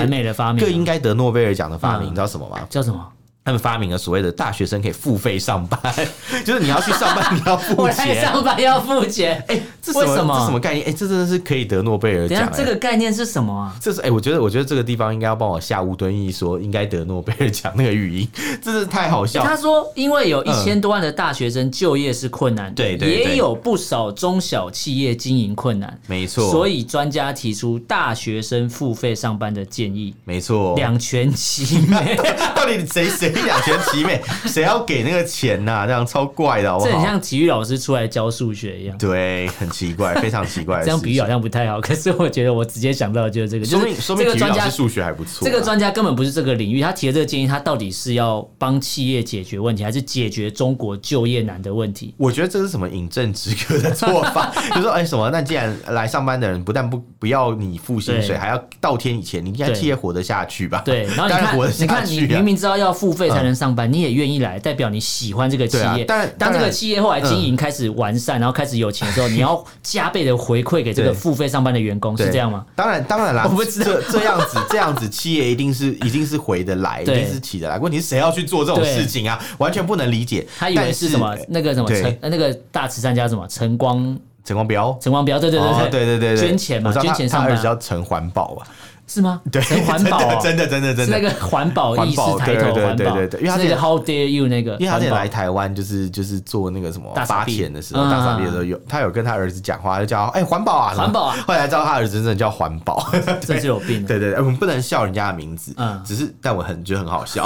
[SPEAKER 1] 更应该得诺贝尔奖的发明，你知道什么吗？
[SPEAKER 2] 叫什么？
[SPEAKER 1] 他们发明了所谓的大学生可以付费上班，就是你要去上班，你要付钱。
[SPEAKER 2] 上班要付钱，哎、欸，这为什么？
[SPEAKER 1] 这什么概念？哎、欸，这真的是可以得诺贝尔奖。
[SPEAKER 2] 这个概念是什么啊？
[SPEAKER 1] 这是哎、欸，我觉得，我觉得这个地方应该要帮我下吴敦义说应该得诺贝尔奖那个语音，真是太好笑了。
[SPEAKER 2] 他说，因为有一千多万的大学生就业是困难的，
[SPEAKER 1] 对、嗯、对，
[SPEAKER 2] 也有不少中小企业经营困难，
[SPEAKER 1] 没错。
[SPEAKER 2] 所以专家提出大学生付费上班的建议，
[SPEAKER 1] 没错，
[SPEAKER 2] 两全其美。
[SPEAKER 1] 到底谁谁两全其美？谁要给那个钱呐、啊？这样超怪的好不好，这
[SPEAKER 2] 很像体育老师出来教数学一样。
[SPEAKER 1] 对，很奇怪，非常奇怪。
[SPEAKER 2] 这样比喻好像不太好，可是我觉得我直接想到的就是这个，
[SPEAKER 1] 说明说明
[SPEAKER 2] 这个专家
[SPEAKER 1] 数学还不错。
[SPEAKER 2] 这个专家根本不是这个领域，他提的这个建议，他到底是要帮企业解决问题，还是解决中国就业难的问题？
[SPEAKER 1] 我觉得这是什么饮鸩止渴的做法？就说哎、欸、什么？那既然来上班的人不但不不要你付薪水，还要倒贴你钱，你应该企业活得下去吧？
[SPEAKER 2] 对，然后你看，你看，你明明知道要付费才能上班，嗯、你也愿意来，代表你喜欢这个企业。但、啊、当这个企业后来经营开始完善，嗯、然后开始有钱的时候，你要加倍的回馈给这个付费上班的员工，是这样吗？
[SPEAKER 1] 当然，当然啦，我不知道这这样子，这样子企业一定是一定是回得来，一定是起得来。问题是谁要去做这种事情啊？完全不能理解。
[SPEAKER 2] 他以为是什么那个什么陈那个大慈善家什么陈光
[SPEAKER 1] 陈光标
[SPEAKER 2] 陈光标，对对对对、
[SPEAKER 1] 哦、对对
[SPEAKER 2] 捐钱嘛，捐钱上班，
[SPEAKER 1] 他儿子叫陈环保啊。
[SPEAKER 2] 是吗？
[SPEAKER 1] 对，
[SPEAKER 2] 环保、喔，
[SPEAKER 1] 真的，真的，真的，真的，是那个
[SPEAKER 2] 环保意识抬头，环保，
[SPEAKER 1] 对对对，因为他那个
[SPEAKER 2] How dare you 那个，
[SPEAKER 1] 因为他之前来台湾，就是就是做那个什么发钱的时候，大傻逼的时候有，他有跟他儿子讲话，就叫哎环保啊，环保啊，后来知道他儿子真的叫环保，
[SPEAKER 2] 真是有病。
[SPEAKER 1] 对对对，我们不能笑人家的名字，嗯，只是但我很觉得很好笑。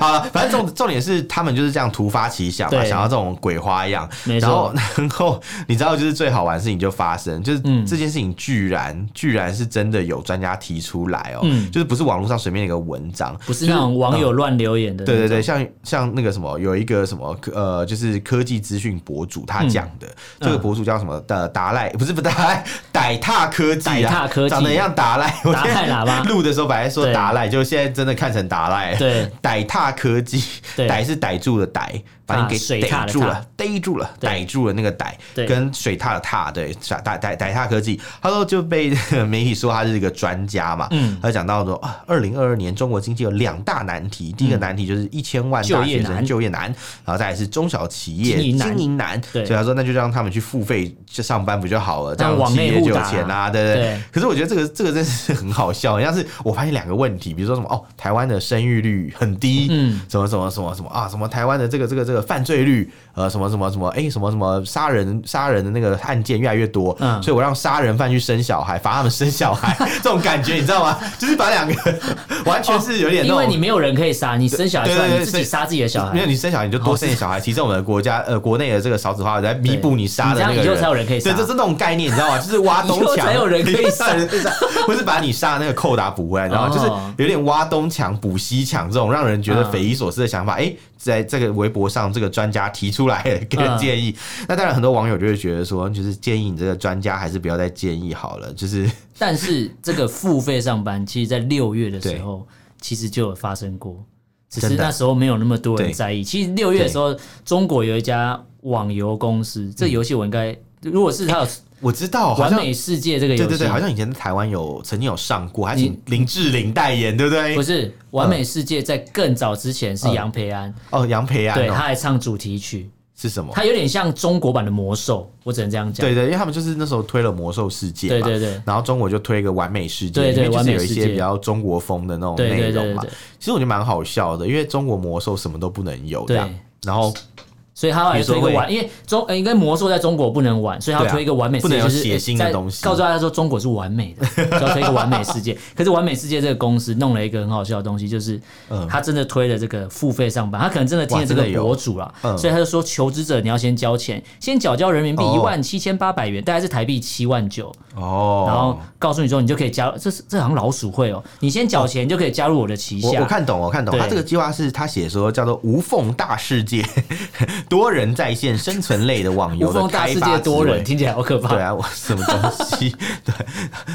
[SPEAKER 1] 好了，反正重重点是他们就是这样突发奇想嘛，想要这种鬼花样，然后然后你知道就是最好玩的事情就发生，就是这件事情居然居然是真的有专。家提出来哦，嗯，就是不是网络上随便一个文章，
[SPEAKER 2] 不是那种网友乱留言的，
[SPEAKER 1] 对对对，像像那个什么，有一个什么呃，就是科技资讯博主他讲的，这个博主叫什么的达赖，不是不达赖，歹踏科技啊，歹踏科技长得像达赖，
[SPEAKER 2] 达赖喇叭，
[SPEAKER 1] 录的时候本来说达赖，就现在真的看成达赖，对，歹踏科技，歹是逮住的逮。把你给逮住了，逮住了，逮住了那个逮，跟水獭的獭，对，逮逮逮踏科技，他说就被媒体说他是一个专家嘛，嗯，他讲到说啊，二零二二年中国经济有两大难题，第一个难题就是一千万大学生就业难，然后再来是中小企业经营难，所以他说那就让他们去付费去上班不就好了，这样企业就有钱啊，对不对？可是我觉得这个这个真是很好笑，像是我发现两个问题，比如说什么哦，台湾的生育率很低，嗯，什么什么什么什么啊，什么台湾的这个这个这个。犯罪率，呃，什么什么什么，哎、欸，什么什么杀人杀人的那个案件越来越多，嗯，所以我让杀人犯去生小孩，罚他们生小孩，这种感觉你知道吗？就是把两个完全是有点、哦，因
[SPEAKER 2] 为你没有人可以杀，你生小孩出来，你自己杀自己的小孩，
[SPEAKER 1] 没有你生小孩你就多生点小孩，提升我们的国家呃国内的这个少子化，来弥补你杀的那个人，以后才有人可以杀，对，这是那种概念，你知道吗？就是挖 东墙，才有人可以 杀，不是把你杀的那个扣打补回来，然后就是有点挖东墙补西墙这种让人觉得匪夷所思的想法，哎、欸。在这个微博上，这个专家提出来给建议，嗯、那当然很多网友就会觉得说，就是建议你这个专家还是不要再建议好了。就是，
[SPEAKER 2] 但是这个付费上班，其实，在六月的时候，其实就有发生过，只是那时候没有那么多人在意。其实六月的时候，中国有一家网游公司，这游戏我应该，如果是他有。
[SPEAKER 1] 我知道，
[SPEAKER 2] 完美世界这个游戏，
[SPEAKER 1] 对对对，好像以前在台湾有曾经有上过，还请林志玲代言，对不对？
[SPEAKER 2] 不是，完美世界在更早之前是杨培安
[SPEAKER 1] 哦，杨培安，
[SPEAKER 2] 对，他还唱主题曲
[SPEAKER 1] 是什么？
[SPEAKER 2] 他有点像中国版的魔兽，我只能这样讲。
[SPEAKER 1] 对对，因为他们就是那时候推了魔兽世界，对对对，然后中国就推一个完美世界，
[SPEAKER 2] 里面，
[SPEAKER 1] 就是有一些比较中国风的那种内容嘛。其实我觉得蛮好笑的，因为中国魔兽什么都不能有，这样，然后。
[SPEAKER 2] 所以他后来推一个完，因为中呃，应该魔兽在中国不能玩，所以他要推一个完美世界，就是
[SPEAKER 1] 血腥的东西，
[SPEAKER 2] 告诉大家说中国是完美的，要推一个完美世界。可是完美世界这个公司弄了一个很好笑的东西，就是他真的推了这个付费上班，他可能真的听了这个博主了，所以他就说求职者你要先交钱，先缴交人民币一万七千八百元，大概是台币七万九哦，然后告诉你说你就可以加，这是这好像老鼠会哦，你先缴钱就可以加入我的旗下。
[SPEAKER 1] 我看懂，我看懂，他这个计划是他写说叫做无缝大世界。多人在线生存类的网游的开发
[SPEAKER 2] 多人听起来好可怕。
[SPEAKER 1] 对啊，我什么东西？对，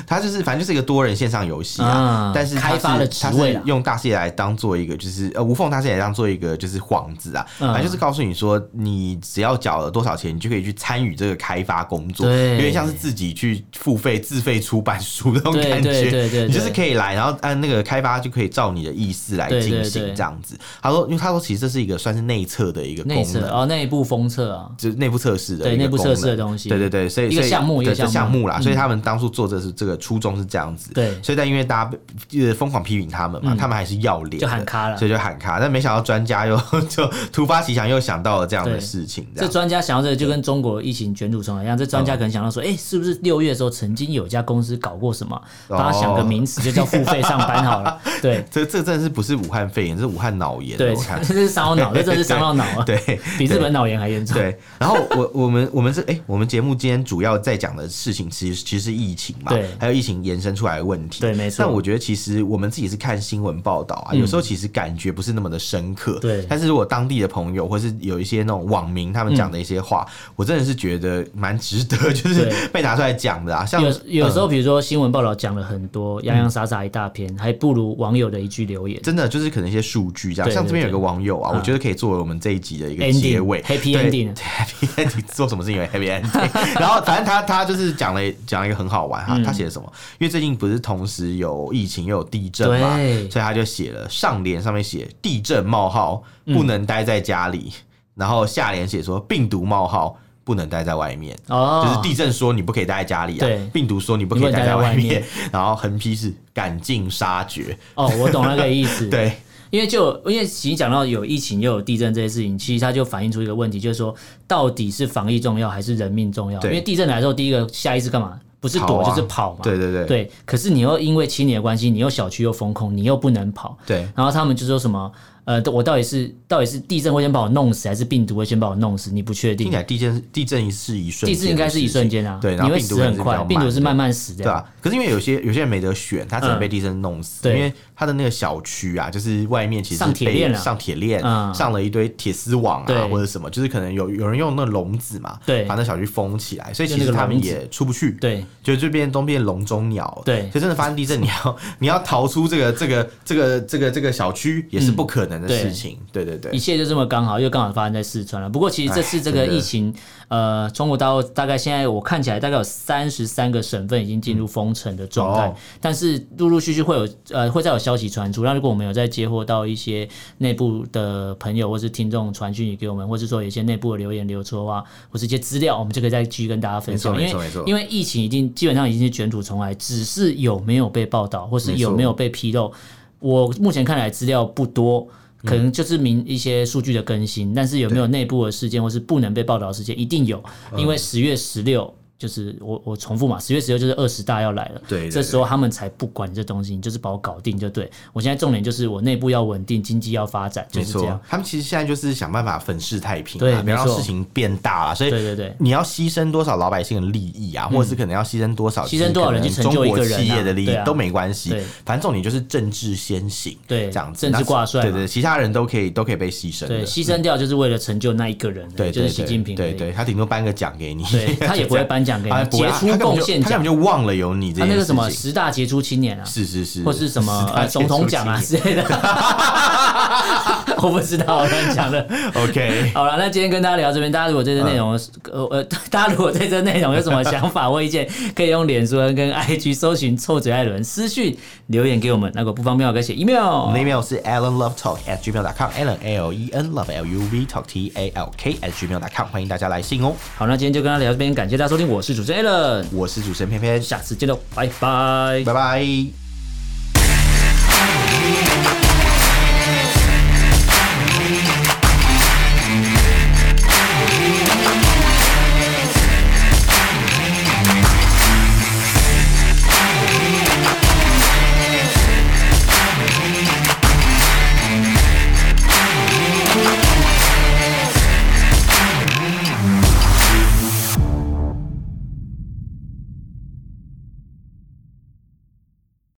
[SPEAKER 1] 它就是反正就是一个多人线上游戏啊。但是
[SPEAKER 2] 开发的
[SPEAKER 1] 它是用大世界来当做一个，就是呃无缝大世界来当做一个就是幌子啊。反正就是告诉你说，你只要缴了多少钱，你就可以去参与这个开发工作，有点像是自己去付费自费出版书那种感觉。对对，你就是可以来，然后按那个开发就可以照你的意思来进行这样子。他说，因为他说其实这是一个算是内测的一个功能
[SPEAKER 2] 哦，内部封测啊，
[SPEAKER 1] 就是内部测试的
[SPEAKER 2] 对内部测试的东西。
[SPEAKER 1] 对对对，所以
[SPEAKER 2] 一个项目一个
[SPEAKER 1] 项目啦，所以他们当初做这是这个初衷是这样子。
[SPEAKER 2] 对，
[SPEAKER 1] 所以但因为大家呃疯狂批评他们嘛，他们还是要脸，
[SPEAKER 2] 就喊卡了，
[SPEAKER 1] 所以就喊卡。但没想到专家又 就突发奇想，又想到了这样的事情。
[SPEAKER 2] 这专家想到这，就跟中国疫情卷土重来一样，这专家可能想到说，哎，是不是六月的时候曾经有一家公司搞过什么？帮他想个名词，就叫付费上班好了。对，
[SPEAKER 1] 这这真的是不是武汉肺炎，是武汉脑炎。
[SPEAKER 2] 对，这是伤脑，这真是伤到脑啊。
[SPEAKER 1] 对，
[SPEAKER 2] 比日本脑炎还严重。
[SPEAKER 1] 对，然后我我们我们是哎，我们节目今天主要在讲的事情，其实其实是疫情嘛，对，还有疫情延伸出来的问题。
[SPEAKER 2] 对，没错。
[SPEAKER 1] 但我觉得其实我们自己是看新闻报道啊，有时候其实感觉不是那么的深刻。
[SPEAKER 2] 对。
[SPEAKER 1] 但是如果当地的朋友或是有一些那种网民他们讲的一些话，我真的是觉得蛮值得，就是被拿出来讲的啊。像
[SPEAKER 2] 有有时候，比如说新闻报道讲了很多洋洋洒洒一大篇，还不如网友的一句留言。
[SPEAKER 1] 真的就是可能一些数据这样。像这边有个网友啊，我觉得可以作为我们这一集的一个结尾
[SPEAKER 2] ，Happy Ending。
[SPEAKER 1] Happy Ending 做什么事情为 Happy Ending？然后反正他他就是讲了讲了一个很好玩哈，他写的什么？因为最近不是同时有疫情又有地震嘛，所以他就写了上联上面写地震冒号不能待在家里，然后下联写说病毒冒号不能待在外面。哦，就是地震说你不可以待在家里啊，对，病毒说你不可以待在外面，然后横批是赶尽杀绝。
[SPEAKER 2] 哦，我懂那个意思。
[SPEAKER 1] 对。
[SPEAKER 2] 因为就因为其实讲到有疫情又有地震这些事情，其实它就反映出一个问题，就是说到底是防疫重要还是人命重要？因为地震来的时候，第一个下意识干嘛？不是躲就是跑嘛。对对对。对，可是你又因为亲你的关系，你又小区又封控，你又不能跑。对。然后他们就说什么？呃，我到底是到底是地震会先把我弄死，还是病毒会先把我弄死？你不确定。
[SPEAKER 1] 听起来地震地震是一瞬间，
[SPEAKER 2] 地震应该是一瞬间啊。对，然后病毒很快，病毒是慢慢死的。
[SPEAKER 1] 对啊。可是因为有些有些人没得选，他只能被地震弄死。因为他的那个小区啊，就是外面其实上铁链了上铁链，上了一堆铁丝网啊，或者什么，就是可能有有人用那个笼子嘛，对把那小区封起来，所以其实他们也出不去。对，就这边东边笼中鸟。对，就真的发生地震，你要 你要逃出这个这个这个这个这个小区也是不可能的事情。对对对，
[SPEAKER 2] 一切就这么刚好，又刚好发生在四川了。不过其实这次这个疫情，呃，中国大陆大概现在我看起来大概有三十三个省份已经进入封城的状态，但是陆陆续续会有呃会再有消息传出。那如果我们有在接获到一些内部的朋友或是听众传讯息给我们，或是说有一些内部的留言流出啊，或是一些资料，我们就可以再继续跟大家分享。因为因为疫情已经基本上已经是卷土重来，只是有没有被报道或是有没有被披露，我目前看来资料不多。可能就是明一些数据的更新，但是有没有内部的事件或是不能被报道的事件，一定有，因为十月十六。就是我我重复嘛，十月十六就是二十大要来了，对，这时候他们才不管这东西，你就是把我搞定就对。我现在重点就是我内部要稳定，经济要发展，就是这样。
[SPEAKER 1] 他们其实现在就是想办法粉饰太平，对，别让事情变大了。所以对对对，你要牺牲多少老百姓的利益啊，或者是可能要牺牲多少
[SPEAKER 2] 牺牲多少人去成就一个人
[SPEAKER 1] 企业的利益都没关系，反正重点就是政治先行，对，这样子，
[SPEAKER 2] 政治挂帅，
[SPEAKER 1] 对对，其他人都可以都可以被牺牲，
[SPEAKER 2] 对，牺牲掉就是为了成就那一个人，对，就是习近平，
[SPEAKER 1] 对对，他顶多颁个奖给你，
[SPEAKER 2] 对，他也不会颁奖给你，杰出。贡献奖，他根本
[SPEAKER 1] 就忘了有你这。
[SPEAKER 2] 他那个什么十大杰出青年啊，
[SPEAKER 1] 是是是，
[SPEAKER 2] 或是什么呃总统奖啊之类的，我不知道，我乱讲的。OK，好了，那今天跟大家聊这边，大家如果对这内容呃呃，大家如果对这内容有什么想法或意见，可以用脸书跟 IG 搜寻臭嘴艾伦私讯留言给我们。如果不方便，可以写 email，我
[SPEAKER 1] 们的 email 是 allenlovetalk at gmail.com，allen l e n love l u v talk t a l k at gmail.com，欢迎大家来信哦。
[SPEAKER 2] 好，那今天就跟大家聊这边，感谢大家收听，我是主持人 Allen。
[SPEAKER 1] 我是主持人偏偏，
[SPEAKER 2] 下次见喽，拜拜，
[SPEAKER 1] 拜拜。